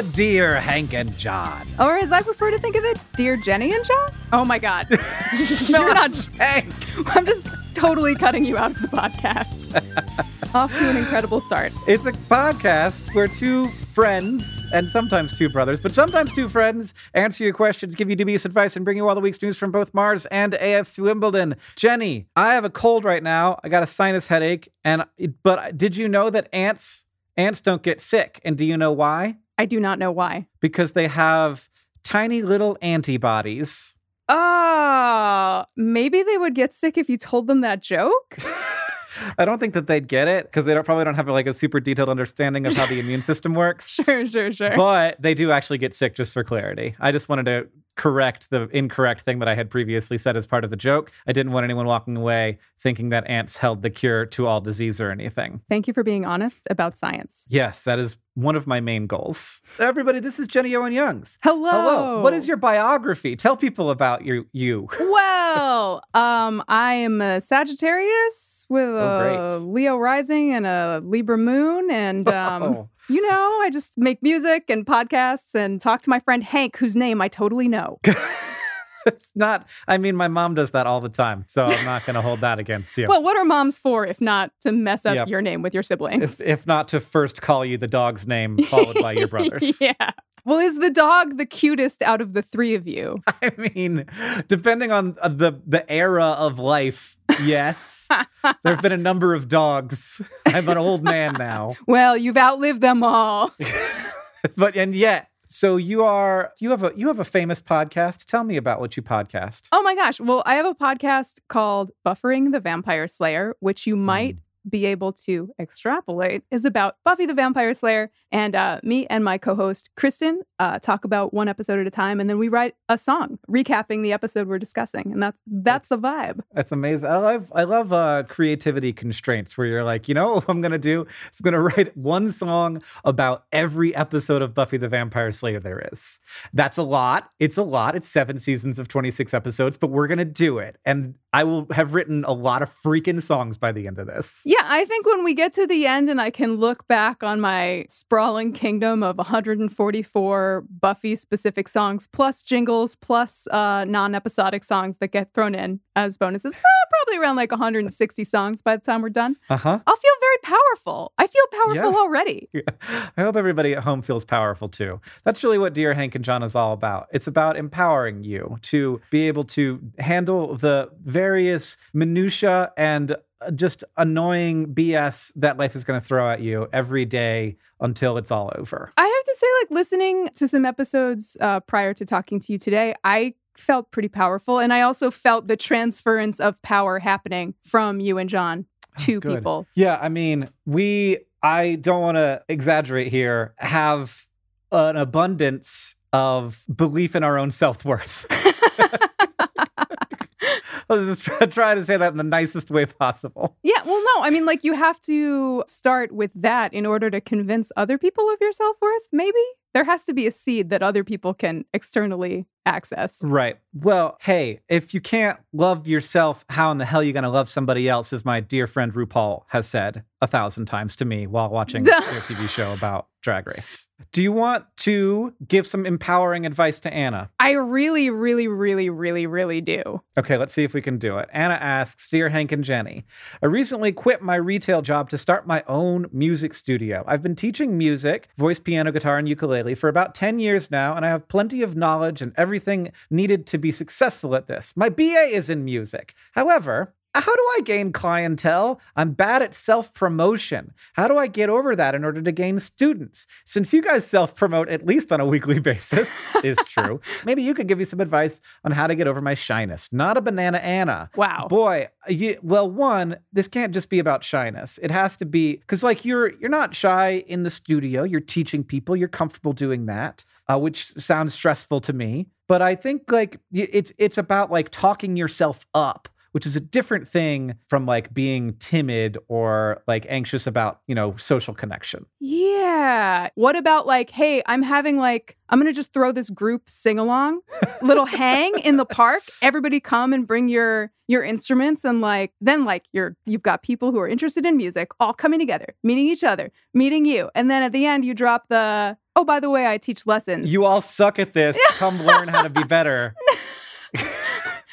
Dear Hank and John. Or as I prefer to think of it, Dear Jenny and John? Oh my God. You're not. Hank. I'm just totally cutting you out of the podcast. Off to an incredible start. It's a podcast where two friends and sometimes two brothers, but sometimes two friends answer your questions, give you dubious advice, and bring you all the week's news from both Mars and AFC Wimbledon. Jenny, I have a cold right now. I got a sinus headache, and but did you know that ants ants don't get sick? And do you know why? I do not know why. Because they have tiny little antibodies. Oh, maybe they would get sick if you told them that joke? I don't think that they'd get it because they don't, probably don't have like a super detailed understanding of how the immune system works. Sure, sure, sure. But they do actually get sick just for clarity. I just wanted to correct the incorrect thing that I had previously said as part of the joke. I didn't want anyone walking away thinking that ants held the cure to all disease or anything. Thank you for being honest about science. Yes, that is one of my main goals. Everybody, this is Jenny Owen Youngs. Hello. Hello. What is your biography? Tell people about your you. Well, um, I am a Sagittarius with a Oh. Leo rising and a Libra moon, and um, Oh. you know, I just make music and podcasts and talk to my friend Hank, whose name I totally know. it's not I mean my mom does that all the time, so I'm not going to hold that against you. Well, what are moms for if not to mess up Yep. your name with your siblings? if, if not to first call you the dog's name followed by your brother's. yeah. Well, is the dog the cutest out of the three of you? I mean, depending on uh, the the era of life, yes. there have been a number of dogs. I'm an old man now. Well, you've outlived them all. But and yet, so you are you have a you have a famous podcast. Tell me about what you podcast. Oh my gosh. Well, I have a podcast called Buffering the Vampire Slayer, which you might be able to extrapolate is about Buffy the Vampire Slayer. And uh, me and my co host, Kristin, uh, talk about one episode at a time. And then we write a song recapping the episode we're discussing. And that's that's, the vibe. That's amazing. I love I love uh, creativity constraints where you're like, you know what I'm gonna do? Is gonna write one song about every episode of Buffy the Vampire Slayer there is. That's a lot. It's a lot. It's seven seasons of 26 episodes, but we're gonna do it. And I will have written a lot of freaking songs by the end of this. Yeah, I think when we get to the end and I can look back on my sprawling kingdom of 144 Buffy specific songs, plus jingles, plus uh, non episodic songs that get thrown in as bonuses, probably around like 160 songs by the time we're done, Uh-huh. I'll feel very powerful. I feel powerful Yeah. already. I hope everybody at home feels powerful too. That's really what Dear Hank and John is all about. It's about empowering you to be able to handle the various minutia and just annoying BS that life is going to throw at you every day until it's all over. I have to say, like, listening to some episodes uh, prior to talking to you today, I felt pretty powerful. And I also felt the transference of power happening from you and John to Oh, people. Yeah, I mean, we, I don't want to exaggerate here, have an abundance of belief in our own self worth. I was just try, trying to say that in the nicest way possible. Yeah, well, no, I mean, like, you have to start with that in order to convince other people of your self worth, maybe? there has to be a seed that other people can externally access. Right. Well, hey, if you can't love yourself, how in the hell are you going to love somebody else? As my dear friend RuPaul has said a thousand times to me while watching their TV show about Drag Race. Do you want to give some empowering advice to Anna? I really, really, really, really, really do. Okay, let's see if we can do it. Anna asks Dear Hank and Jenny, I recently quit my retail job to start my own music studio. I've been teaching music, voice, piano, guitar, and ukulele for about 10 years now, and I have plenty of knowledge and everything needed to be successful at this. My BA is in music. However, how do I gain clientele? I'm bad at self promotion. How do I get over that in order to gain students? Since you guys self promote at least on a weekly basis, is true. Maybe you could give me some advice on how to get over my shyness. Not a banana Anna. Wow. Boy, you, well, one, this can't just be about shyness. It has to be because, like, you're you're not shy in the studio. You're teaching people. You're comfortable doing that, uh, which sounds stressful to me. But I think like it's it's about like talking yourself up which is a different thing from like being timid or like anxious about, you know, social connection. Yeah. What about like, hey, I'm having like, I'm going to just throw this group sing along, little hang in the park. Everybody come and bring your your instruments and like then like you're you've got people who are interested in music all coming together, meeting each other, meeting you. And then at the end you drop the, "Oh, by the way, I teach lessons." You all suck at this. Come learn how to be better.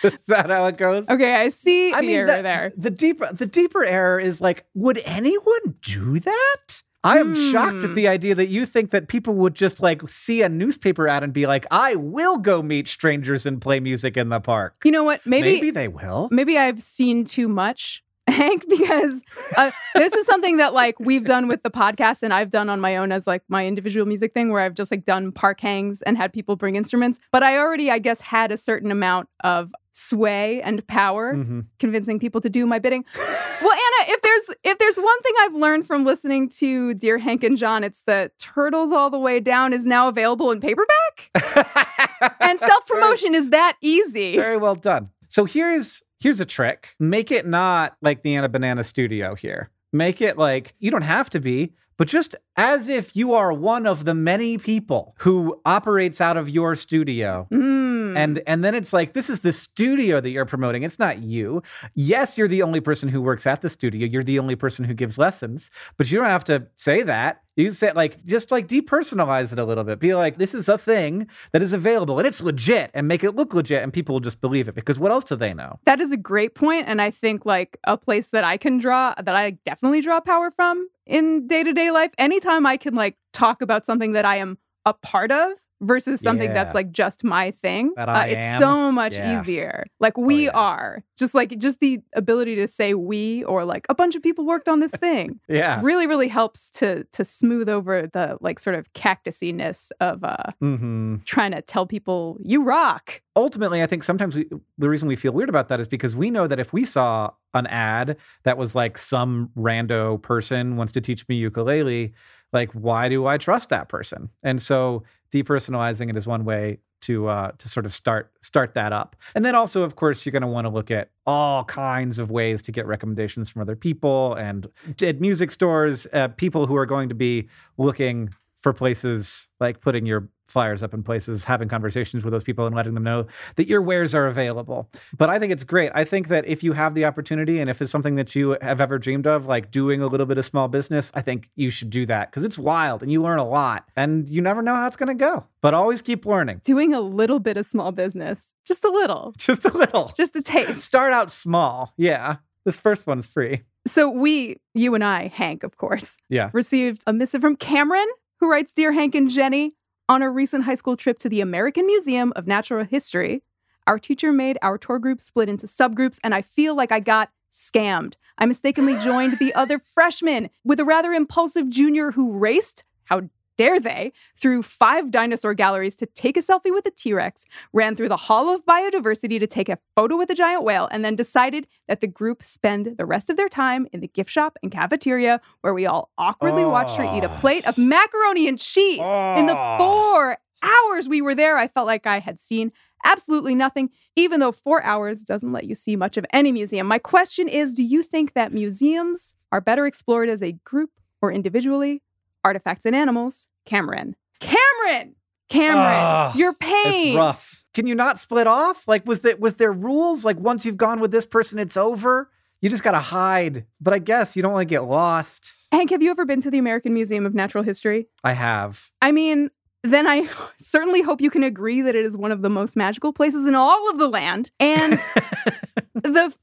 is that how it goes? Okay, I see I the mean, error the, there. the deeper the deeper error is like, would anyone do that? I am shocked at Hmm. the idea that you think that people would just like see a newspaper ad and be like, "I will go meet strangers and play music in the park." You know what? Maybe Maybe they will. maybe I've seen too much, Hank, because uh, this is something that like we've done with the podcast and I've done on my own as like my individual music thing where I've just like done park hangs and had people bring instruments. But I already, I guess, had a certain amount of sway and power Mhm. convincing people to do my bidding. Well, Anna, if there's if there's one thing I've learned from listening to Dear Hank and John, it's that Turtles All the Way Down is now available in paperback. And self-promotion is that easy. Very well done. So here's here's a trick. Make it not like the Anna Banana Studio here. Make it like you don't have to be, but just as if you are one of the many people who operates out of your studio. Mm. Hmm. And and then it's like this is the studio that you're promoting. It's not you. Yes, you're the only person who works at the studio. You're the only person who gives lessons, but you don't have to say that. You say like just like depersonalize it a little bit. Be like this is a thing that is available and it's legit and make it look legit and people will just believe it because what else do they know? That is a great point, and I think like a place that I can draw that I definitely draw power from in day to day life. Anytime I can like talk about something that I am a part of versus something that's like just my thing, That uh, it's am. so much Yeah. Oh, easier. Like we yeah. are just like just the ability to say we or like a bunch of people worked on this thing Yeah. really really helps to to smooth over the like sort of cactusiness of uh hmm trying to tell people you rock. ultimately, I think sometimes we, the reason we feel weird about that is because we know that if we saw an ad that was like some rando person wants to teach me ukulele, like why do I trust that person? And so depersonalizing it is one way to uh, to sort of start start that up. And then also, of course, you're going to want to look at all kinds of ways to get recommendations from other people and at music stores, uh, people who are going to be looking for places like putting your flyers up in places, having conversations with those people and letting them know that your wares are available. But I think it's great. I think that if you have the opportunity and if it's something that you have ever dreamed of, like doing a little bit of small business, I think you should do that because it's wild and you learn a lot and you never know how it's going to go. But always keep learning. Doing a little bit of small business, just a little, Just a little. just a taste. Start out small. Yeah. This first one's free. So we, you and I, Hank, of course, Yeah. received a missive from Cameron, who writes Dear Hank and Jenny, on a recent high school trip to the American Museum of Natural History, our teacher made our tour group split into subgroups, and I feel like I got scammed. I mistakenly joined the other freshmen with a rather impulsive junior who raced, how dare they, through five dinosaur galleries to take a selfie with a T Rex, ran through the Hall of Biodiversity to take a photo with a giant whale, and then decided that the group spend the rest of their time in the gift shop and cafeteria where we all awkwardly watched her eat a Oh. plate of macaroni and cheese. In the Oh. four hours we were there, I felt like I had seen absolutely nothing, even though four hours doesn't let you see much of any museum. My question is do you think that museums are better explored as a group or individually? Artifacts and Animals, Cameron. Cameron, Cameron, Ugh, your pain. It's rough. Can you not split off? Like, was that was there rules? Like, once you've gone with this person, it's over. You just gotta hide. But I guess you don't want to get lost. Hank, have you ever been to the American Museum of Natural History? I have. I mean, then I certainly hope you can agree that it is one of the most magical places in all of the land. And the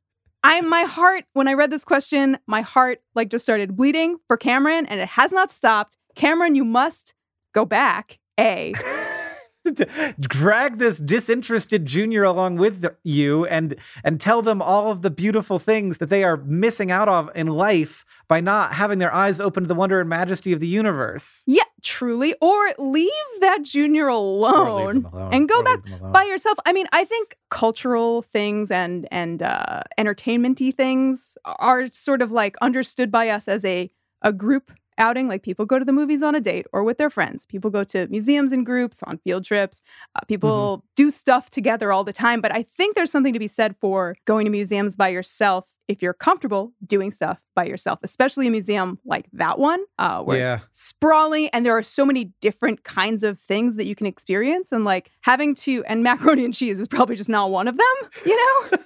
I my heart when I read this question, my heart like just started bleeding for Cameron and it has not stopped. Cameron, you must go back. A. drag this disinterested junior along with you and and tell them all of the beautiful things that they are missing out of in life by not having their eyes open to the wonder and majesty of the universe. Yeah, truly. Or leave that junior alone, alone. and go Or back leave them alone. by yourself. I mean, I think cultural things and and uh, entertainmenty things are sort of like understood by us as a a group outing. Like people go to the movies on a date or with their friends. People go to museums in groups on field trips. Uh, people do stuff together all the time. But I think there's something to be said for going to museums by yourself if you're comfortable doing stuff by yourself, especially a museum like that one, uh, where Yeah. it's sprawling and there are so many different kinds of things that you can experience. And like having to, and macaroni and cheese is probably just not one of them, you know?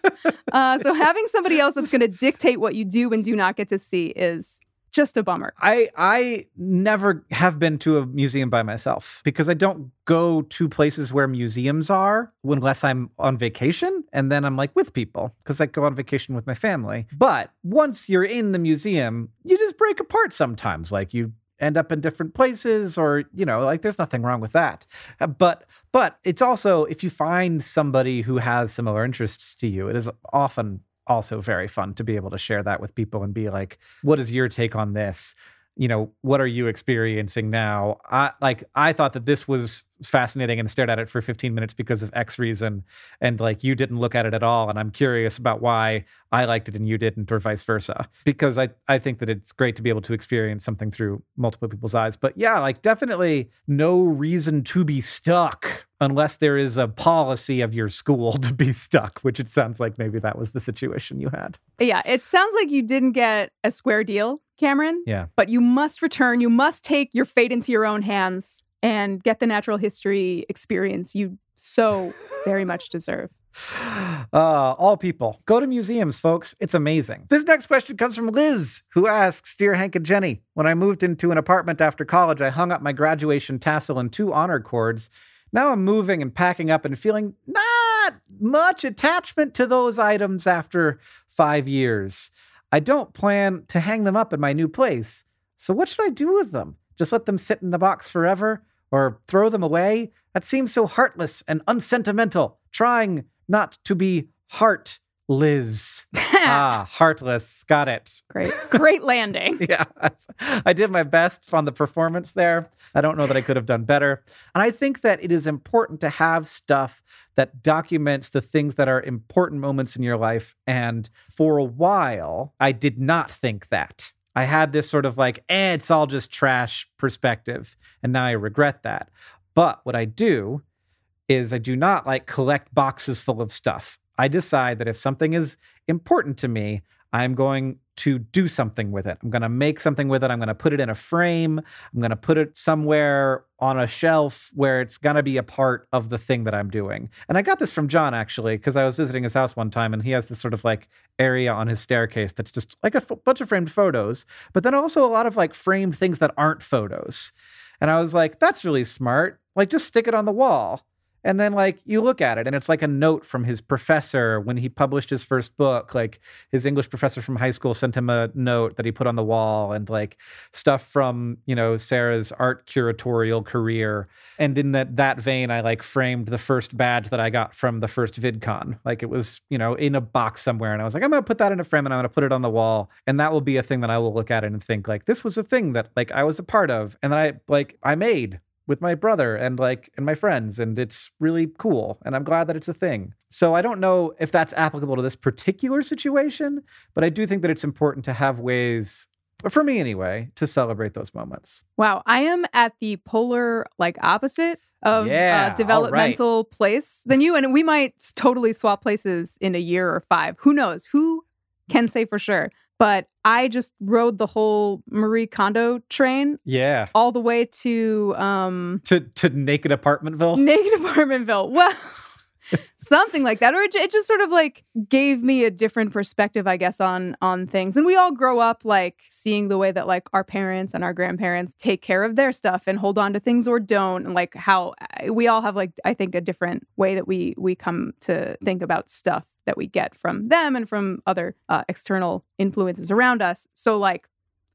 uh, so having somebody else that's going to dictate what you do and do not get to see is just a bummer. I I never have been to a museum by myself because I don't go to places where museums are unless I'm on vacation and then I'm like with people because I go on vacation with my family. But once you're in the museum, you just break apart sometimes like you end up in different places or you know like there's nothing wrong with that. Uh, But but it's also if you find somebody who has similar interests to you, it is often also very fun to be able to share that with people and be like, what is your take on this? You know, what are you experiencing now? I like I thought that this was fascinating and stared at it for 15 minutes because of X reason. And like you didn't look at it at all. And I'm curious about why I liked it and you didn't, or vice versa. Because I, I think that it's great to be able to experience something through multiple people's eyes. But yeah, like definitely no reason to be stuck unless there is a policy of your school to be stuck, which it sounds like maybe that was the situation you had. Yeah, it sounds like you didn't get a square deal, Cameron. Yeah. But you must return. You must take your fate into your own hands and get the natural history experience you so very much deserve. Uh, all people, go to museums, folks. It's amazing. This next question comes from Liz, who asks Dear Hank and Jenny, when I moved into an apartment after college, I hung up my graduation tassel and two honor cords. Now I'm moving and packing up and feeling not much attachment to those items after five years. I don't plan to hang them up in my new place. So what should I do with them? Just let them sit in the box forever or throw them away? That seems so heartless and unsentimental. Trying not to be heart, Liz. ah, heartless. Got it. Great, great landing. Yeah, I did my best on the performance there. I don't know that I could have done better. And I think that it is important to have stuff that documents the things that are important moments in your life. And for a while, I did not think that. I had this sort of like, eh, it's all just trash perspective. And now I regret that. But what I do is I do not like collect boxes full of stuff. I decide that if something is important to me, I'm going to do something with it. I'm going to make something with it. I'm going to put it in a frame. I'm going to put it somewhere on a shelf where it's going to be a part of the thing that I'm doing. And I got this from John actually, because I was visiting his house one time and he has this sort of like area on his staircase that's just like a f- bunch of framed photos, but then also a lot of like framed things that aren't photos. And I was like, that's really smart. Like, just stick it on the wall. And then, like, you look at it, and it's like a note from his professor when he published his first book. Like, his English professor from high school sent him a note that he put on the wall, and like stuff from, you know, Sarah's art curatorial career. And in that, that vein, I like framed the first badge that I got from the first VidCon. Like, it was, you know, in a box somewhere. And I was like, I'm going to put that in a frame and I'm going to put it on the wall. And that will be a thing that I will look at and think, like, this was a thing that, like, I was a part of. And that I, like, I made with my brother and like and my friends and it's really cool and i'm glad that it's a thing so i don't know if that's applicable to this particular situation but i do think that it's important to have ways for me anyway to celebrate those moments Wow, I am at the polar like opposite of Yeah, uh, right. developmental place than you, and we might totally swap places in a year or five. Who knows? Who can say for sure? But I just rode the whole Marie Kondo train Yeah. all the way to um, To to naked apartmentville. Naked Apartmentville. Well, something like that, or it, it just sort of like gave me a different perspective, I guess, on on things. And we all grow up like seeing the way that like our parents and our grandparents take care of their stuff and hold on to things or don't, and like how uh, we all have like I think a different way that we we come to think about stuff that we get from them and from other uh, external influences around us. So like,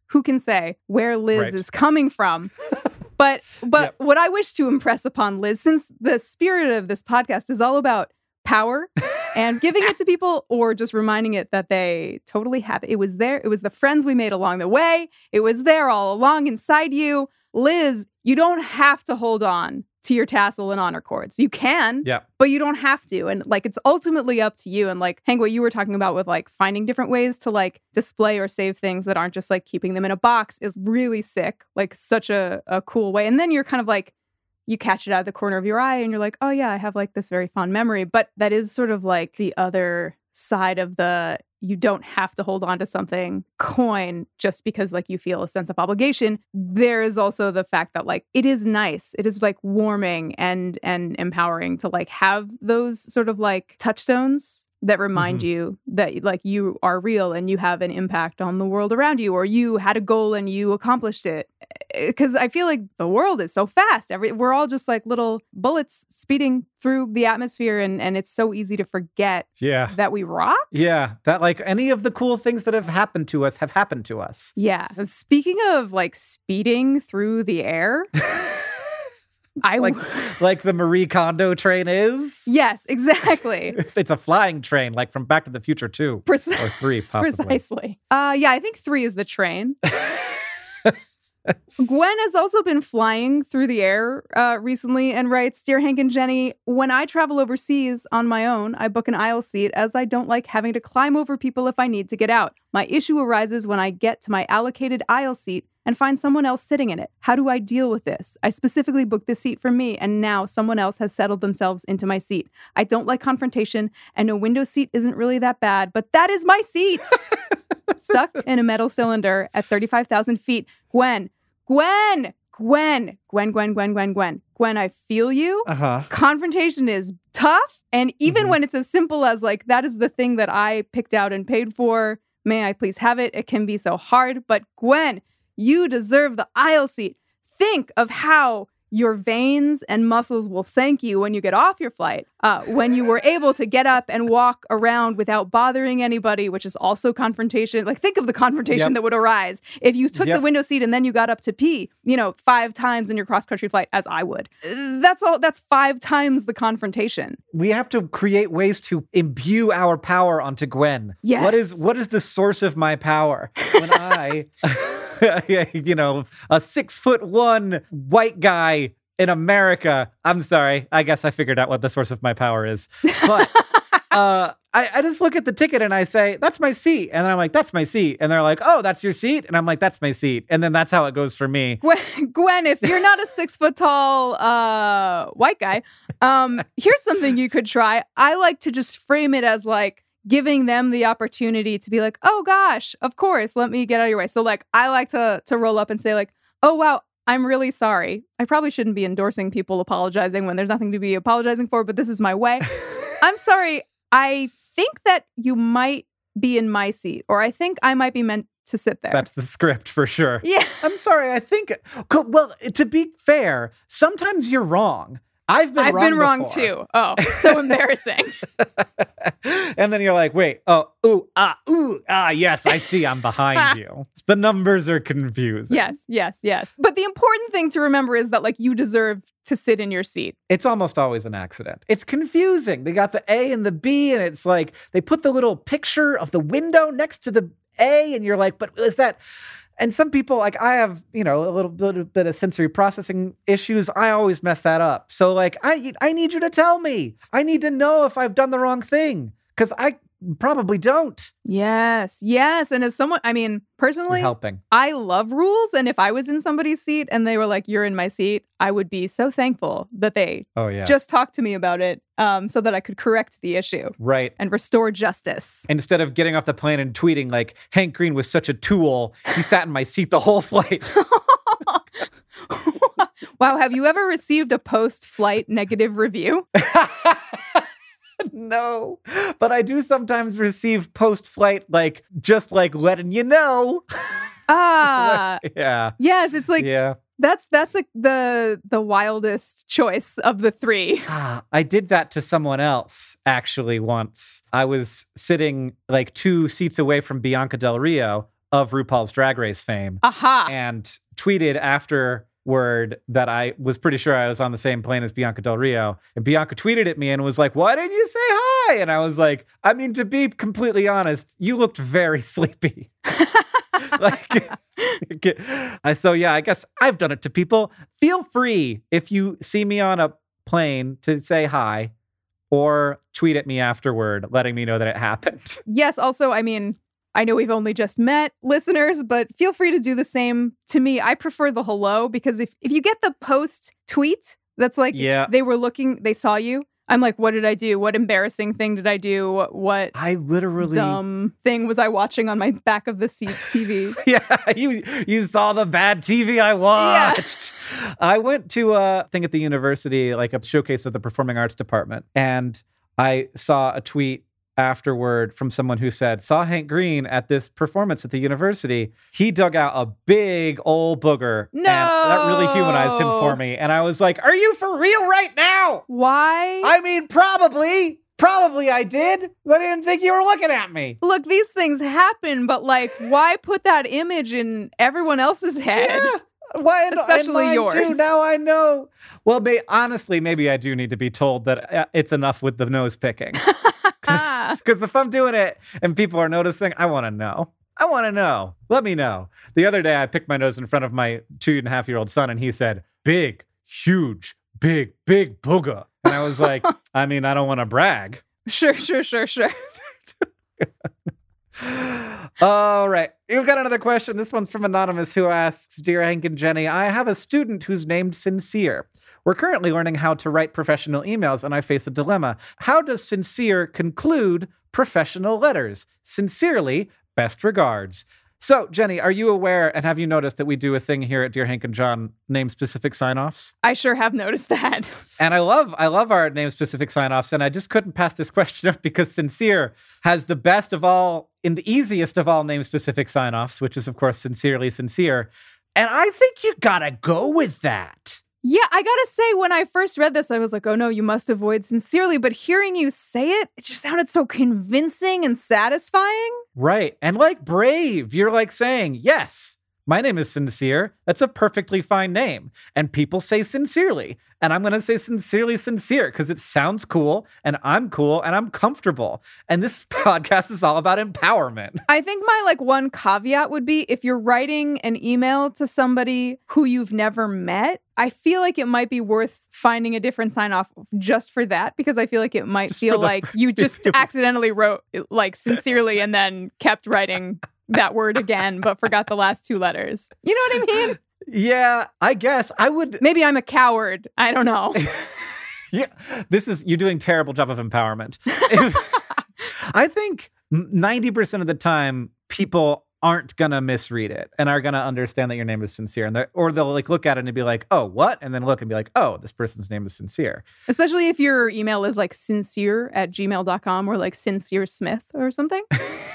who can say where Liz Right. is coming from? But but what I wish to impress upon Liz, since the spirit of this podcast is all about power and giving it to people or just reminding it that they totally have it. It was there. It was the friends we made along the way. It was there all along inside you. Liz, you don't have to hold on to your tassel and honor cords. You can, Yeah. but you don't have to. And like it's ultimately up to you. And like Hank, what you were talking about with like finding different ways to like display or save things that aren't just like keeping them in a box is really sick. Like such a, a cool way. And then you're kind of like you catch it out of the corner of your eye and you're like, oh yeah, I have like this very fond memory. But that is sort of like the other side of the you don't have to hold on to something coin just because like you feel a sense of obligation. There is also the fact that like it is nice. It is like warming and and empowering to like have those sort of like touchstones that remind mm-hmm. you that like you are real and you have an impact on the world around you or you had a goal and you accomplished it eh, because i feel like the world is so fast every we're all just like little bullets speeding through the atmosphere and and it's so easy to forget Yeah. that we rock Yeah. That like any of the cool things that have happened to us have happened to us. yeah speaking of like speeding through the air I like like the Marie Kondo train is. yes exactly It's a flying train, like from Back to the Future 2 Preci- or 3, possibly. Precisely. Uh, yeah, I think three is the train. Gwen has also been flying through the air uh, recently and writes Dear Hank and Jenny, when I travel overseas on my own, I book an aisle seat as I don't like having to climb over people if I need to get out. My issue arises when I get to my allocated aisle seat and find someone else sitting in it. How do I deal with this? I specifically booked this seat for me, and now someone else has settled themselves into my seat. I don't like confrontation, and a window seat isn't really that bad, but that is my seat. Stuck in a metal cylinder at 35,000 feet. Gwen, Gwen, Gwen, Gwen, Gwen, Gwen, Gwen, Gwen, Gwen, I feel you. Uh huh. Confrontation is tough. And even Mhm. when it's as simple as, like, that is the thing that I picked out and paid for, may I please have it? It can be so hard. But Gwen, you deserve the aisle seat. Think of how your veins and muscles will thank you when you get off your flight. Uh, when you were able to get up and walk around without bothering anybody, which is also confrontation. Like, think of the confrontation Yep. that would arise if you took the window seat and then you got up to pee, you know, five times in your cross country flight, as I would. That's all, that's five times the confrontation. We have to create ways to imbue our power onto Gwen. Yes. What is, what is the source of my power? When I you know, a six foot one white guy in America. I'm sorry. I guess I figured out what the source of my power is. But uh, I, I just look at the ticket and I say, that's my seat. And then I'm like, that's my seat. And they're like, oh, that's your seat. And I'm like, that's my seat. And then that's how it goes for me. Gwen, if you're not a six foot tall uh, white guy, um, here's something you could try. I like to just frame it as like giving them the opportunity to be like, oh gosh, of course, let me get out of your way. So like, I like to to roll up and say like, oh wow, I'm really sorry. I probably shouldn't be endorsing people apologizing when there's nothing to be apologizing for, but this is my way. I'm sorry. I think that you might be in my seat, or I think I might be meant to sit there. That's the script for sure. yeah. I'm sorry. I think, well, to be fair, sometimes you're wrong. I've been I've wrong been wrong before. too. Oh, so embarrassing. and then you're like, wait, oh, ooh, ah, ooh, ah, yes, I see I'm behind you. The numbers are confusing. yes, yes, yes. But the important thing to remember is that like you deserve to sit in your seat. It's almost always an accident. It's confusing. They got the A and the B, and it's like they put the little picture of the window next to the A, and you're like, but is that. And some people, like I have, you know, a little, little bit of sensory processing issues. I always mess that up. So, like, I I need you to tell me. I need to know if I've done the wrong thing because I probably don't. Yes, yes. And as someone, I mean, You're personally, helping. I love rules. And if I was in somebody's seat and they were like, you're in my seat, I would be so thankful that they Oh yeah. just talked to me about it um, so that I could correct the issue right. and restore justice. Instead of getting off the plane and tweeting like Hank Green was such a tool, he sat in my seat the whole flight. wow. Have you ever received a post flight negative review? no, but I do sometimes receive post flight like just like letting you know. Ah, yeah. yes. It's like, yeah. that's, that's like the, the wildest choice of the three. Ah, I did that to someone else actually once. I was sitting like two seats away from Bianca Del Rio of RuPaul's Drag Race fame Aha. and tweeted afterward that I was pretty sure I was on the same plane as Bianca Del Rio. And Bianca tweeted at me and was like, Why didn't you say hi? And I was like, I mean, to be completely honest, you looked very sleepy. like so yeah, I guess I've done it to people. Feel free if you see me on a plane to say hi or tweet at me afterward letting me know that it happened. yes. Also, I mean, I know we've only just met listeners, but feel free to do the same to me. I prefer the hello because if, if you get the post tweet that's like Yeah. they were looking, they saw you. I'm like, what did I do? What embarrassing thing did I do? What, what I literally dumb thing was I watching on my back of the seat TV? Yeah, you you saw the bad TV I watched. I went to a thing at the university, like a showcase of the performing arts department, and I saw a tweet afterward from someone who said, saw Hank Green at this performance at the university. He dug out a big old booger. And that really humanized him for me. And I was like, Are you for real right now? Why? I mean, probably. Probably I did. I didn't think you were looking at me. Look, these things happen, but like, why put that image in everyone else's head? Yeah. Why, Especially yours. Too, now I know. Well, may, honestly, maybe I do need to be told that uh, it's enough with the nose picking. Because if I'm doing it and people are noticing, I want to know. I want to know. Let me know. The other day, I picked my nose in front of my two and a half year old son, and he said, "Big, huge, big, big booger." And I was like, "I mean, I don't want to brag." Sure, sure, sure, sure. All right. You've got another question. This one's from Anonymous who asks Dear Hank and Jenny, I have a student who's named Sincere. We're currently learning how to write professional emails, and I face a dilemma. How does Sincere conclude professional letters? Sincerely, best regards. So, Jenny, are you aware and have you noticed that we do a thing here at Dear Hank and John, name specific sign offs? I sure have noticed that. And I love I love our name specific sign-offs, and I just couldn't pass this question up because Sincere has the best of all in the easiest of all name specific sign-offs, which is of course sincerely sincere. And I think you gotta go with that. Yeah, I gotta say, when I first read this, I was like, oh no, you must avoid sincerely. But hearing you say it, it just sounded so convincing and satisfying. Right. And like brave, you're like saying, yes, my name is sincere. That's a perfectly fine name. And people say sincerely. And I'm going to say sincerely sincere because it sounds cool and I'm cool and I'm comfortable. And this podcast is all about empowerment. I think my like one caveat would be if you're writing an email to somebody who you've never met, I feel like it might be worth finding a different sign off just for that because I feel like it might Just feel like you just accidentally wrote like sincerely and then kept writing that word again but forgot the last two letters. You know what I mean? Yeah, I guess I would. Maybe I'm a coward. I don't know. Yeah, this is you're doing terrible job of empowerment. I think 90% of the time people aren't gonna misread it and are gonna understand that your name is sincere and or they'll like look at it and be like oh what and then look and be like oh this person's name is sincere Especially if your email is like sincere at gmail.com or like sincere smith or something.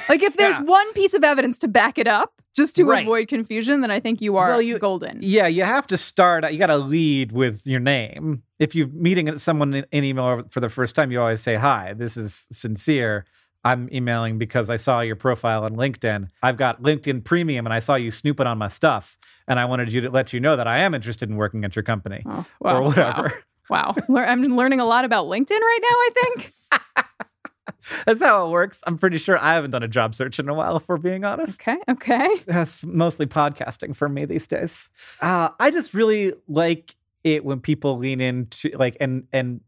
Like if there's Yeah. one piece of evidence to back it up just to Right. avoid confusion, then I think you are Well, you- golden. yeah you have to start you gotta lead with your name if you're meeting someone in in email for the first time you always say hi this is sincere I'm emailing because I saw your profile on LinkedIn. I've got LinkedIn Premium and I saw you snooping on my stuff. And I wanted you to let you know that I am interested in working at your company Oh, or whatever. Wow. wow. I'm learning a lot about LinkedIn right now, I think. That's how it works. I'm pretty sure I haven't done a job search in a while, if we're being honest. Okay. Okay. That's mostly podcasting for me these days. Uh, I just really like it when people lean into like and and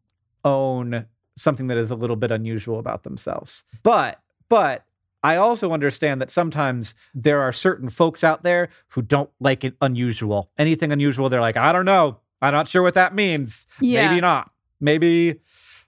own something that is a little bit unusual about themselves. But but I also understand that sometimes there are certain folks out there who don't like it unusual. Anything unusual, they're like, I don't know. I'm not sure what that means. Yeah. Maybe not. Maybe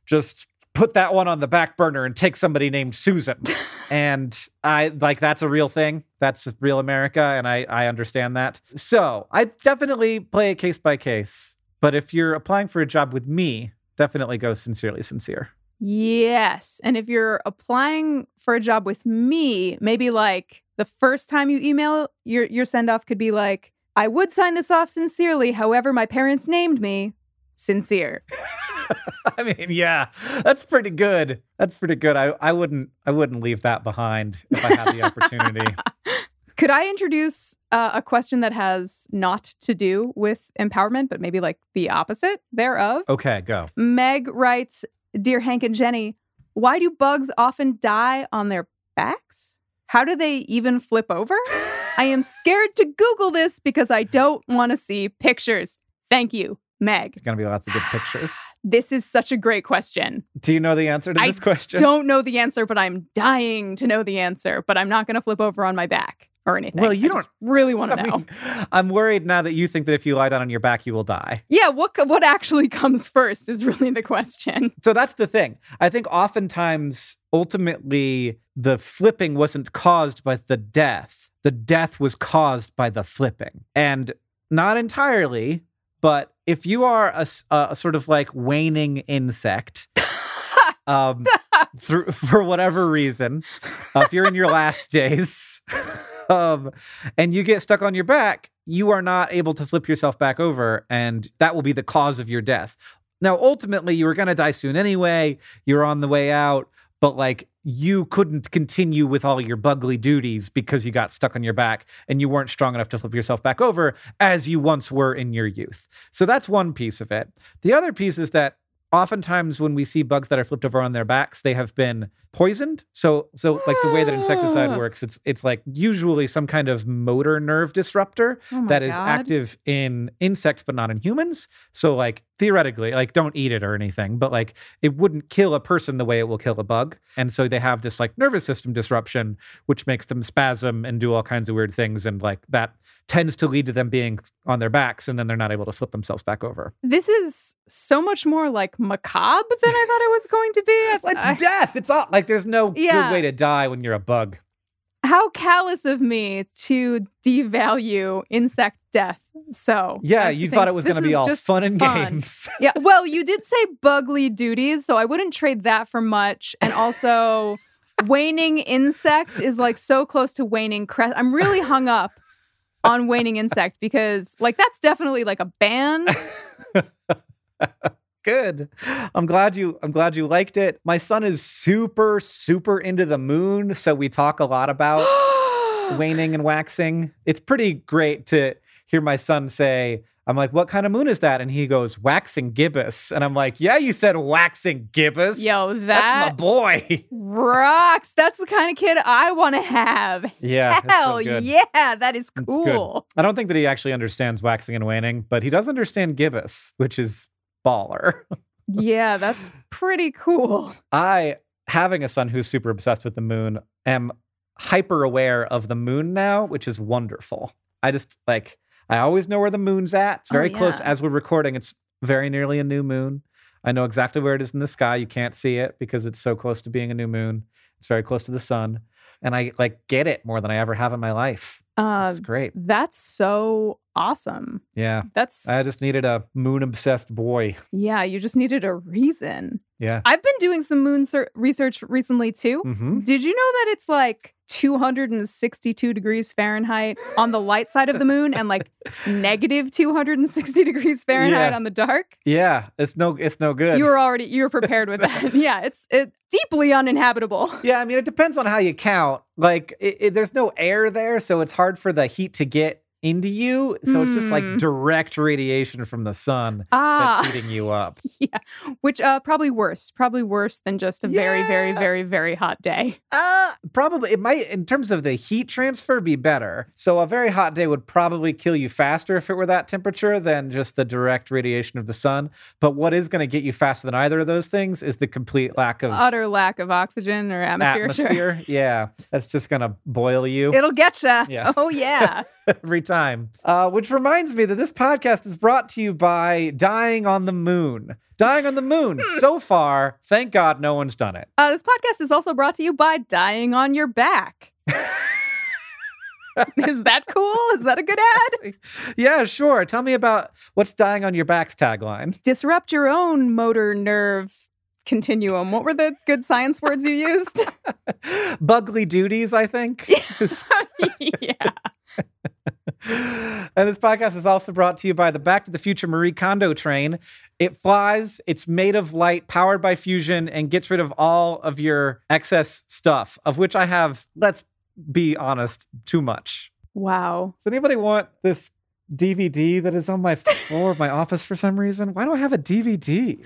just put that one on the back burner and take somebody named Susan. and I like that's a real thing. That's real America, and I I understand that. So I definitely play it case by case. But if you're applying for a job with me, definitely go sincerely sincere. Yes. And if you're applying for a job with me, maybe like the first time you email, your your send off could be like, I would sign this off sincerely. However, my parents named me sincere. I mean, yeah, that's pretty good. That's pretty good. I, I wouldn't I wouldn't leave that behind if I had the opportunity. Could I introduce uh, a question that has not to do with empowerment, but maybe like the opposite thereof? Okay, go. Meg writes, Dear Hank and Jenny, why do bugs often die on their backs? How do they even flip over? I am scared to Google this because I don't want to see pictures. Thank you, Meg. There's gonna be lots of good pictures. This is such a great question. Do you know the answer to I this question? Don't know the answer, but I'm dying to know the answer. But I'm not going to flip over on my back or anything. Well, you I just really want to know. mean, I'm worried now that you think that if you lie down on your back, you will die. yeah, what what actually comes first is really the question. So that's the thing. I think oftentimes, ultimately, the flipping wasn't caused by the death. The death was caused by the flipping. And not entirely, but if you are a sort of like waning insect, um, through, for whatever reason, uh, if you're in your last days, um, and you get stuck on your back, you are not able to flip yourself back over, and that will be the cause of your death. Now, ultimately, you were going to die soon anyway. You're on the way out, but like you couldn't continue with all your bugly duties because you got stuck on your back and you weren't strong enough to flip yourself back over as you once were in your youth. So that's one piece of it. The other piece is that oftentimes when we see bugs that are flipped over on their backs, they have been poisoned. So so like the way that insecticide Ah. works, it's it's like usually some kind of motor nerve disruptor Oh that is God. active in insects but not in humans. So like theoretically, like don't eat it or anything, but like it wouldn't kill a person the way it will kill a bug. And so they have this like nervous system disruption which makes them spasm and do all kinds of weird things and like that tends to lead to them being on their backs and then they're not able to flip themselves back over. This is so much more like macabre than I thought it was going to be. I- It's I- death. It's all like there's no Yeah. good way to die when you're a bug. how callous of me to devalue insect death. So Yeah, you thought it was going to be all just fun and fun. games. Yeah, well, you did say bugly duties, so I wouldn't trade that for much. And also, waning insect is like so close to waning crest. I'm really hung up on waning insect because, like, that's definitely like a ban. Good. I'm glad you I'm glad you liked it. My son is super super into the moon, so we talk a lot about waning and waxing. It's pretty great to hear my son say, I'm like, what kind of moon is that? And he goes, waxing gibbous. And I'm like, yeah, you said waxing gibbous. Yo, That's my boy. rocks. That's the kind of kid I want to have. yeah. so Hell yeah, that is cool. I don't think that he actually understands waxing and waning, but he does understand gibbous, which is baller. yeah, that's pretty cool. I, having a son who's super obsessed with the moon, am hyper aware of the moon now, which is wonderful. I just like, I always know where the moon's at. It's Oh, very close as we're recording. It's very nearly a new moon. I know exactly where it is in the sky. You can't see it because it's so close to being a new moon. It's very close to the sun. And I like get it more than I ever have in my life. Uh, It's great. that's so awesome. Yeah. That's I just needed a moon obsessed boy. Yeah, you just needed a reason. Yeah. I've been doing some moon ser- research recently too. hmm Did you know that it's like 262 degrees Fahrenheit on the light side of the moon and like negative 260 degrees Fahrenheit Yeah. on the dark? Yeah. It's no it's no good. You were already you were prepared with that. Yeah, it's it deeply uninhabitable. Yeah, I mean, it depends on how you count. Like, it, it- there's no air there, so it's hard for the heat to get into you. So it's just like Mm. direct radiation from the sun Ah, that's heating you up. yeah. Which uh probably worse. Probably worse than just a very, very, very, very hot day. Uh, probably it might, in terms of the heat transfer, be better. So a very hot day would probably kill you faster if it were that temperature than just the direct radiation of the sun. But what is going to get you faster than either of those things is the complete lack of Utter lack of oxygen or atmosphere. Sure. atmosphere. Yeah, that's just going to boil you It'll get you. Yeah. Oh yeah. every time. Uh, which reminds me that this podcast is brought to you by Dying on the Moon. Dying on the Moon. so far, thank God no one's done it. Uh, this podcast is also brought to you by Dying on Your Back. is that cool? Is that a good ad? Yeah, sure. Tell me about what's Dying on Your Back's tagline. Disrupt your own motor nerve continuum. What were the good science words you used? Bugly duties, I think. yeah. and this podcast is also brought to you by the Back to the Future Marie Kondo train. It flies, it's made of light, powered by fusion, and gets rid of all of your excess stuff, of which I have, let's be honest, too much. Wow. Does anybody want this DVD that is on my floor of my office for some reason? Why do I have a DVD?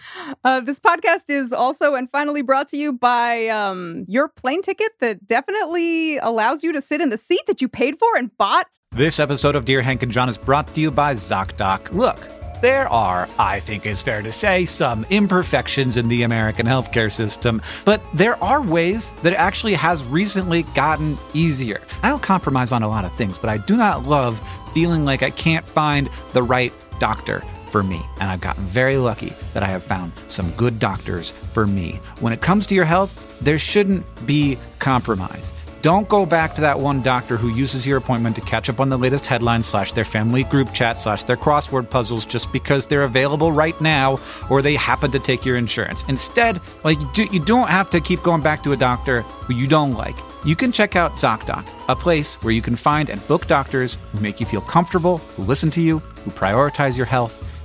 Uh, this podcast is also and finally brought to you by um, your plane ticket that definitely allows you to sit in the seat that you paid for and bought. This episode of Dear Hank and John is brought to you by ZocDoc. Look, there are, I think it's fair to say, some imperfections in the American healthcare system, but there are ways that it actually has recently gotten easier. I don't compromise on a lot of things, but I do not love feeling like I can't find the right doctor for me. And I've gotten very lucky that I have found some good doctors for me. When it comes to your health, there shouldn't be compromise. Don't go back to that one doctor who uses your appointment to catch up on the latest headlines slash their family group chat slash their crossword puzzles just because they're available right now or they happen to take your insurance. Instead, like you, do, you don't have to keep going back to a doctor who you don't like. You can check out ZocDoc, a place where you can find and book doctors who make you feel comfortable, who listen to you, who prioritize your health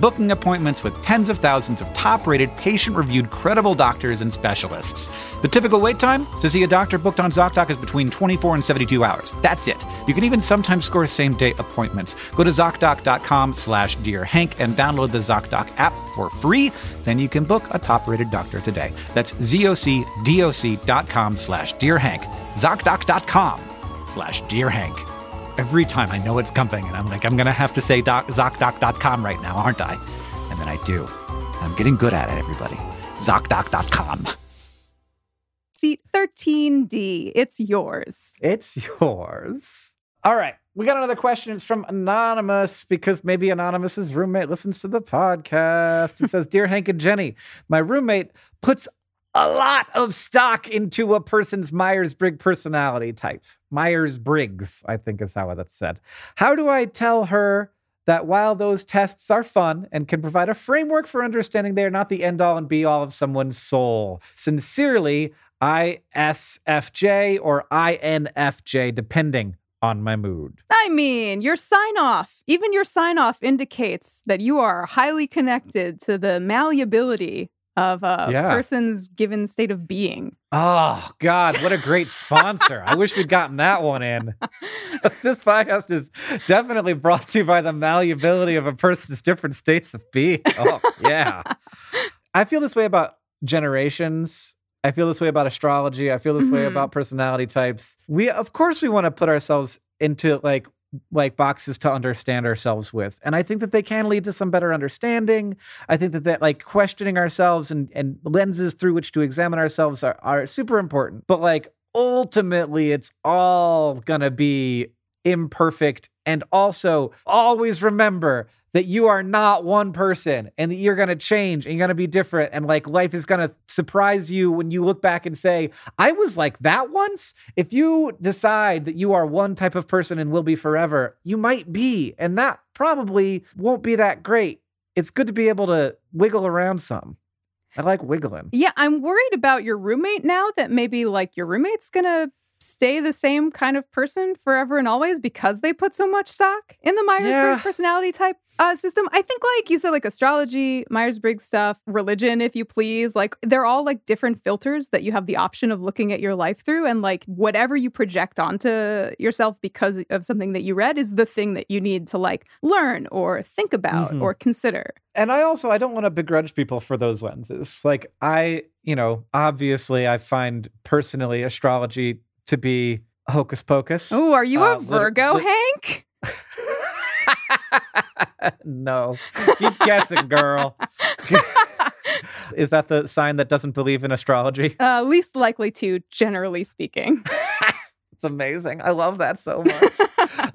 booking appointments with tens of thousands of top rated, patient reviewed, credible doctors and specialists. The typical wait time to see a doctor booked on ZocDoc is between 24 and 72 hours. That's it. You can even sometimes score same day appointments. Go to ZocDoc.com slash Dear Hank and download the ZocDoc app for free. Then you can book a top rated doctor today. That's ZocDoc.com slash Dear Hank. ZocDoc.com slash Dear Hank. Every time I know it's coming, and I'm like, I'm gonna have to say doc, ZocDoc.com right now, aren't I? And then I do. I'm getting good at it, everybody. ZocDoc.com. Seat 13D. It's yours. It's yours. All right. We got another question. It's from Anonymous because maybe Anonymous's roommate listens to the podcast. It says, Dear Hank and Jenny, my roommate puts a lot of stock into a person's Myers Briggs personality type. Myers Briggs, I think is how that's said. How do I tell her that while those tests are fun and can provide a framework for understanding, they are not the end all and be all of someone's soul? Sincerely, ISFJ or INFJ, depending on my mood. I mean, your sign off, even your sign off indicates that you are highly connected to the malleability of a Yeah. person's given state of being. Oh, God, what a great sponsor. I wish we'd gotten that one in. this podcast is definitely brought to you by the malleability of a person's different states of being. Oh, yeah. I feel this way about generations. I feel this way about astrology. I feel this way Mhm. about personality types. We, of course, we want to put ourselves into like like boxes to understand ourselves with. And i think that they can lead to some better understanding. I think that that like questioning ourselves and and lenses through which to examine ourselves are, are super important. But like ultimately it's all gonna be imperfect. And also always remember that you are not one person and that you're going to change and you're going to be different and like life is going to surprise you when you look back and say i was like that once. If you decide that you are one type of person and will be forever you might be and that probably won't be that great. It's good to be able to wiggle around some. I like wiggling. Yeah, I'm worried about your roommate now that maybe like your roommate's gonna stay the same kind of person forever and always because they put so much stock in the Myers Briggs Yeah. personality type uh, system. I think, like you said, like astrology, Myers Briggs stuff, religion, if you please, like they're all like different filters that you have the option of looking at your life through. And like whatever you project onto yourself because of something that you read is the thing that you need to like learn or think about Mhm. or consider. and I also I don't want to begrudge people for those lenses. Like I, you know, obviously I find personally astrology to be hocus pocus. Oh, are you Uh, a Virgo, lit- Hank? no. Keep guessing, girl. Is that the sign that doesn't believe in astrology? Uh, least likely to, generally speaking. It's amazing. I love that so much.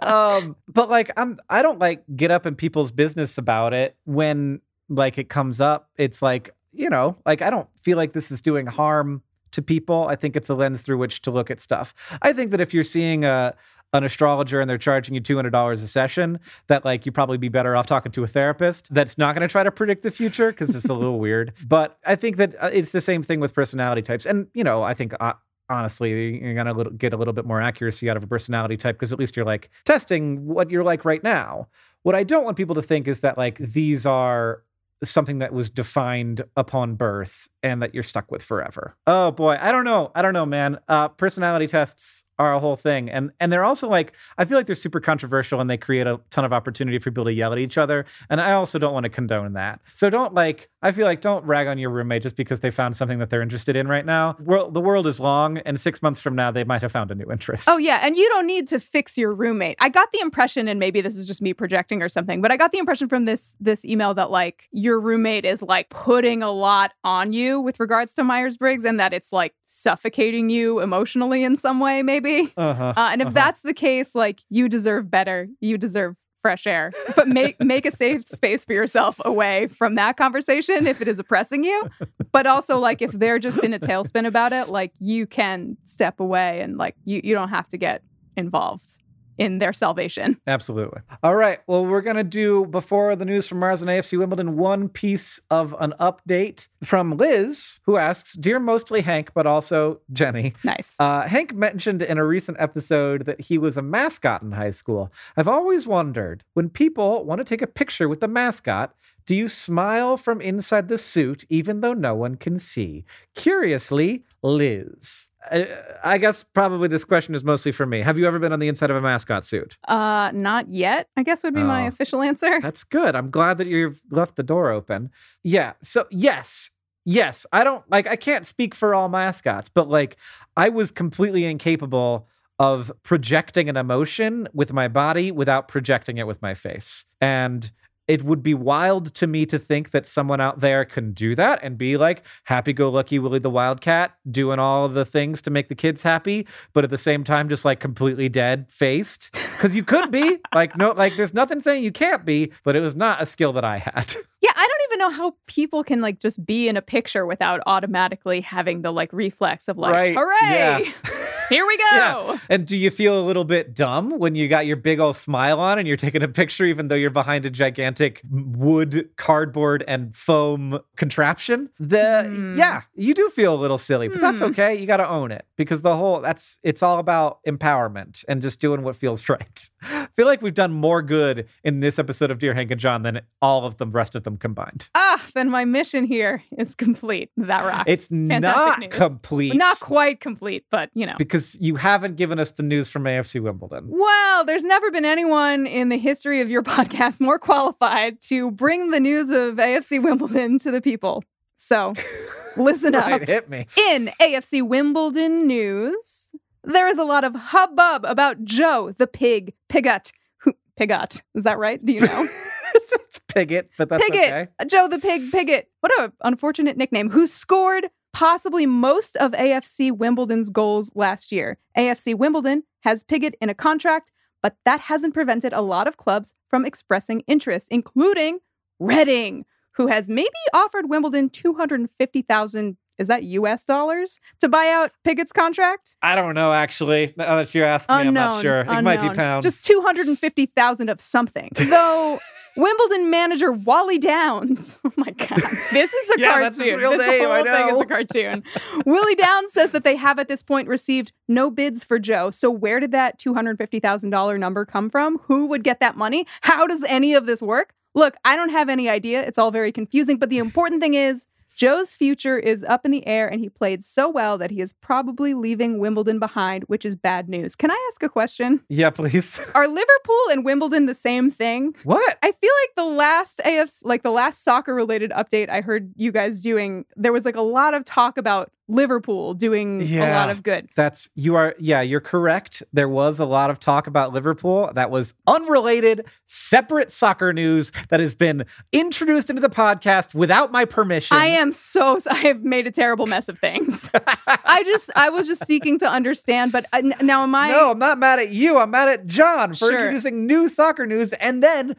um, but like I'm I don't like get up in people's business about it when like it comes up. It's like, you know, like I don't feel like this is doing harm to people. I think it's a lens through which to look at stuff. I think that if you're seeing a an astrologer and they're charging you $200 a session that like you probably be better off talking to a therapist that's not going to try to predict the future because it's a little weird but i think that uh, it's the same thing with personality types and you know i think uh, honestly you're going to get a little bit more accuracy out of a personality type because at least you're like testing what you're like right now what i don't want people to think is that like these are something that was defined upon birth and that you're stuck with forever. Oh boy, I don't know. I don't know, man. Uh, personality tests are a whole thing, and and they're also like I feel like they're super controversial and they create a ton of opportunity for people to yell at each other. And I also don't want to condone that. So don't like I feel like don't rag on your roommate just because they found something that they're interested in right now. World, the world is long, and six months from now they might have found a new interest. Oh, yeah. And you don't need to fix your roommate. I got the impression, and maybe this is just me projecting or something, but I got the impression from this this email that like your roommate is like putting a lot on you with regards to Myers Briggs and that it's like suffocating you emotionally in some way, maybe. Uh-huh. Uh, and if Uh-huh. that's the case, like you deserve better. You deserve fresh air. But make make a safe space for yourself away from that conversation if it is oppressing you. But also like if they're just in a tailspin about it, like you can step away and like you you don't have to get involved in their salvation. Absolutely. All right. Well, we're going to do, before the news from Mars and AFC Wimbledon, one piece of an update from Liz, who asks Dear mostly Hank, but also Jenny. Nice. Uh, Hank mentioned in a recent episode that he was a mascot in high school. I've always wondered when people want to take a picture with the mascot, do you smile from inside the suit even though no one can see? Curiously, Liz. I, I guess probably this question is mostly for me. Have you ever been on the inside of a mascot suit? Uh not yet, I guess would be my Oh. official answer. That's good. I'm glad that you've left the door open. Yeah. So, yes. Yes. I don't like, I can't speak for all mascots, but like, I was completely incapable of projecting an emotion with my body without projecting it with my face. And it would be wild to me to think that someone out there can do that and be like happy go lucky Willie the Wildcat doing all of the things to make the kids happy, but at the same time just like completely dead faced. Cause you could be like, no, like there's nothing saying you can't be, but it was not a skill that I had. Yeah, I don't even know how people can like just be in a picture without automatically having the like reflex of like, Right, hooray! yeah. Here we go. Yeah. And do you feel a little bit dumb when you got your big old smile on and you're taking a picture, even though you're behind a gigantic wood, cardboard, and foam contraption? The Hmm. yeah, you do feel a little silly, but that's Hmm. okay. You got to own it because the whole that's it's all about empowerment and just doing what feels right. I feel like we've done more good in this episode of Dear Hank and John than all of the rest of them combined. Ah, then my mission here is complete. That rocks. It's Fantastic not news. complete. Not quite complete, but you know. because you haven't given us the news from AFC Wimbledon. Well, there's never been anyone in the history of your podcast more qualified to bring the news of AFC Wimbledon to the people. So, listen up. Hit me. In AFC Wimbledon news, there is a lot of hubbub about Joe the pig, Pigott. Who, Pigott, is that right? Do you know? it's Pigott, but that's Pigott, okay. Joe the Pig Pigott. What a unfortunate nickname. Who scored possibly most of AFC Wimbledon's goals last year. AFC Wimbledon has Pigott in a contract, but that hasn't prevented a lot of clubs from expressing interest, including Reading, who has maybe offered Wimbledon 250,000 is that US dollars to buy out Pigott's contract? I don't know actually. Now that you ask me, unknown, I'm not sure. It unknown. might be pounds. Just 250,000 of something. Though Wimbledon manager Wally Downes. Oh my God. This is a Yeah, cartoon. that's his real this name, whole I thing is a cartoon. Willie Downes says that they have at this point received no bids for Joe. So where did that $250,000 number come from? Who would get that money? How does any of this work? Look, I don't have any idea. It's all very confusing. But the important thing is, Joe's future is up in the air, and he played so well that he is probably leaving Wimbledon behind, which is bad news. Can I ask a question? yeah, please. Are Liverpool and Wimbledon the same thing? what? I feel like the last AFC, like the last soccer related update I heard you guys doing, there was like a lot of talk about Liverpool doing a lot of good. That's you are yeah, you're correct. There was a lot of talk about Liverpool that was unrelated, separate soccer news that has been introduced into the podcast without my permission. I am so I have made a terrible mess of things. I just I was just seeking to understand, but uh, now am I? no, I'm not mad at you. I'm mad at John for Sure. introducing new soccer news and then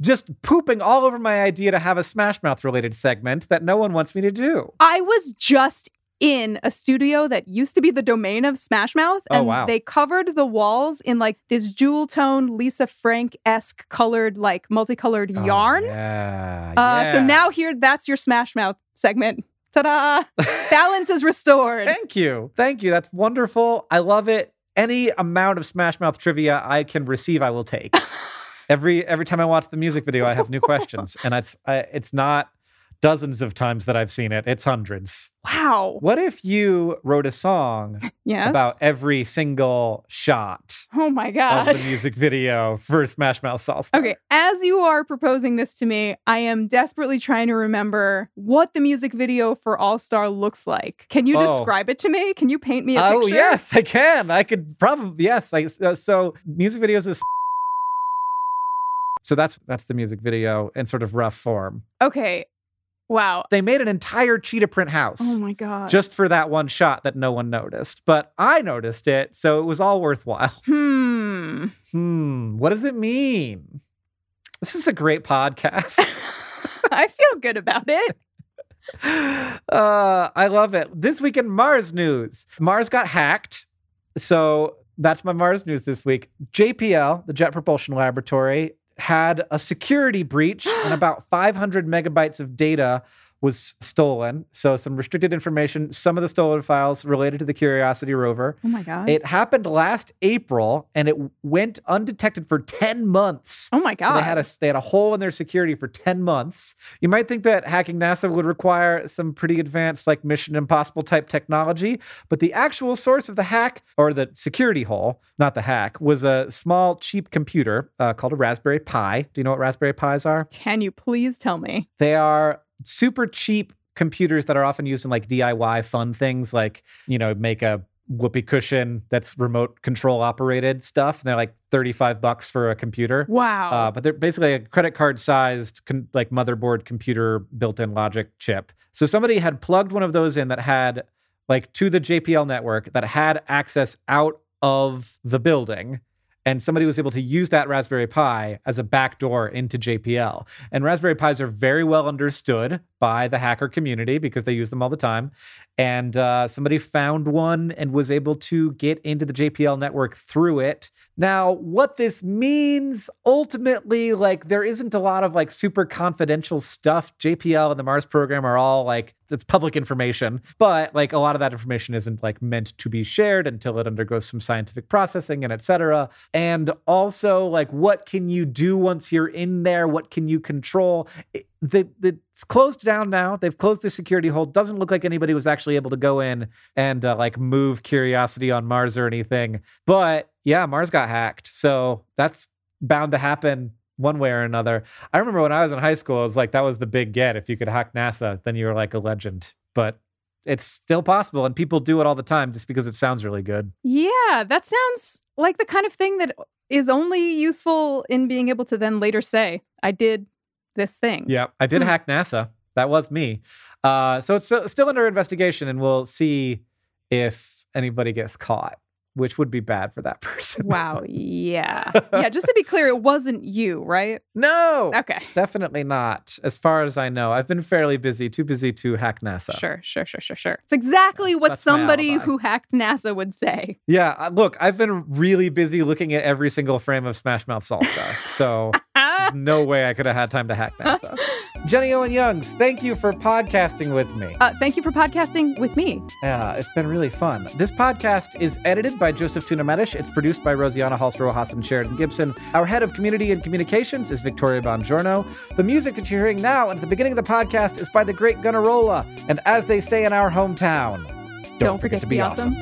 just pooping all over my idea to have a Smash Mouth related segment that no one wants me to do. I was just in a studio that used to be the domain of Smash Mouth, Oh, and wow. they covered the walls in like this jewel tone Lisa Frank esque colored, like multicolored yarn. Oh, yeah. Uh, So now here, that's your Smash Mouth segment. Ta-da! Balance is restored. Thank you. Thank you. That's wonderful. I love it. Any amount of Smash Mouth trivia I can receive, I will take. every every time I watch the music video, I have new questions, and it's I, it's not dozens of times that I've seen it. It's hundreds. Wow. What if you wrote a song Yes. about every single shot oh my of god. the music video for Smash Mouth Salsa? Okay, as you are proposing this to me, I am desperately trying to remember what the music video for All Star looks like. Can you Oh. describe it to me? Can you paint me a Oh picture? yes, I can. I could probably yes. I, uh, so music videos is so that's that's the music video in sort of rough form. Okay. Wow. They made an entire cheetah print house Oh my god. just for that one shot that no one noticed, but I noticed it, so it was all worthwhile. hmm. Hmm, what does it mean? This is a great podcast. I feel good about it. uh, I love it. This week in Mars news, Mars got hacked. So that's my Mars news this week. JPL, the Jet Propulsion Laboratory, had a security breach and about 500 megabytes of data was stolen. So some restricted information, some of the stolen files related to the Curiosity rover. Oh my god. It happened last April and it went undetected for 10 months. oh my So god. they had a they had a hole in their security for 10 months. You might think that hacking NASA would require some pretty advanced like Mission Impossible type technology, but the actual source of the hack or the security hole, not the hack, was a small cheap computer uh, called a Raspberry Pi. Do you know what Raspberry Pis are? Can you please tell me? They are super cheap computers that are often used in like DIY fun things like, you know, make a whoopee cushion that's remote control operated stuff. And they're like 35 bucks for a computer. Wow. Uh, but they're basically a credit card sized, con- like motherboard computer built in logic chip. So somebody had plugged one of those in that had, like, to the JPL network that had access out of the building. And somebody was able to use that Raspberry Pi as a backdoor into JPL. And Raspberry Pis are very well understood by the hacker community because they use them all the time. And uh, somebody found one and was able to get into the JPL network through it. Now, what this means ultimately, like, there isn't a lot of like super confidential stuff. JPL and the Mars program are all like, it's public information, but like a lot of that information isn't like meant to be shared until it undergoes some scientific processing and et cetera. And also, like, what can you do once you're in there? What can you control? It- the, the, it's closed down now. They've closed the security hole. Doesn't look like anybody was actually able to go in and uh, like move Curiosity on Mars or anything. But yeah, Mars got hacked. So that's bound to happen one way or another. I remember when I was in high school, it was like that was the big get. If you could hack NASA, then you were like a legend. But it's still possible, and people do it all the time just because it sounds really good. yeah, that sounds like the kind of thing that is only useful in being able to then later say, I did this thing. Yeah, I did Hmm. hack NASA. That was me. Uh, so it's still, still under investigation, and we'll see if anybody gets caught. Which would be bad for that person. Wow. Yeah. yeah. Just to be clear, it wasn't you, right? No. Okay. Definitely not. As far as I know, I've been fairly busy, too busy to hack NASA. Sure, sure, sure, sure, sure. It's exactly That's- what that's somebody who hacked NASA would say. Yeah, uh, look, I've been really busy looking at every single frame of Smash Mouth Salsa, so there's no way I could have had time to hack NASA. Jenny Owen Youngs, thank you for podcasting with me. Uh, thank you for podcasting with me. Yeah, it's been really fun. This podcast is edited by Joseph Tuna Medish. It's produced by Rosianna Halse Rojas and Sheridan Gibson. Our head of community and communications is Victoria Bongiorno. The music that you're hearing now and at the beginning of the podcast is by the great Gunnarolla. And as they say in our hometown, don't, forget, to be awesome.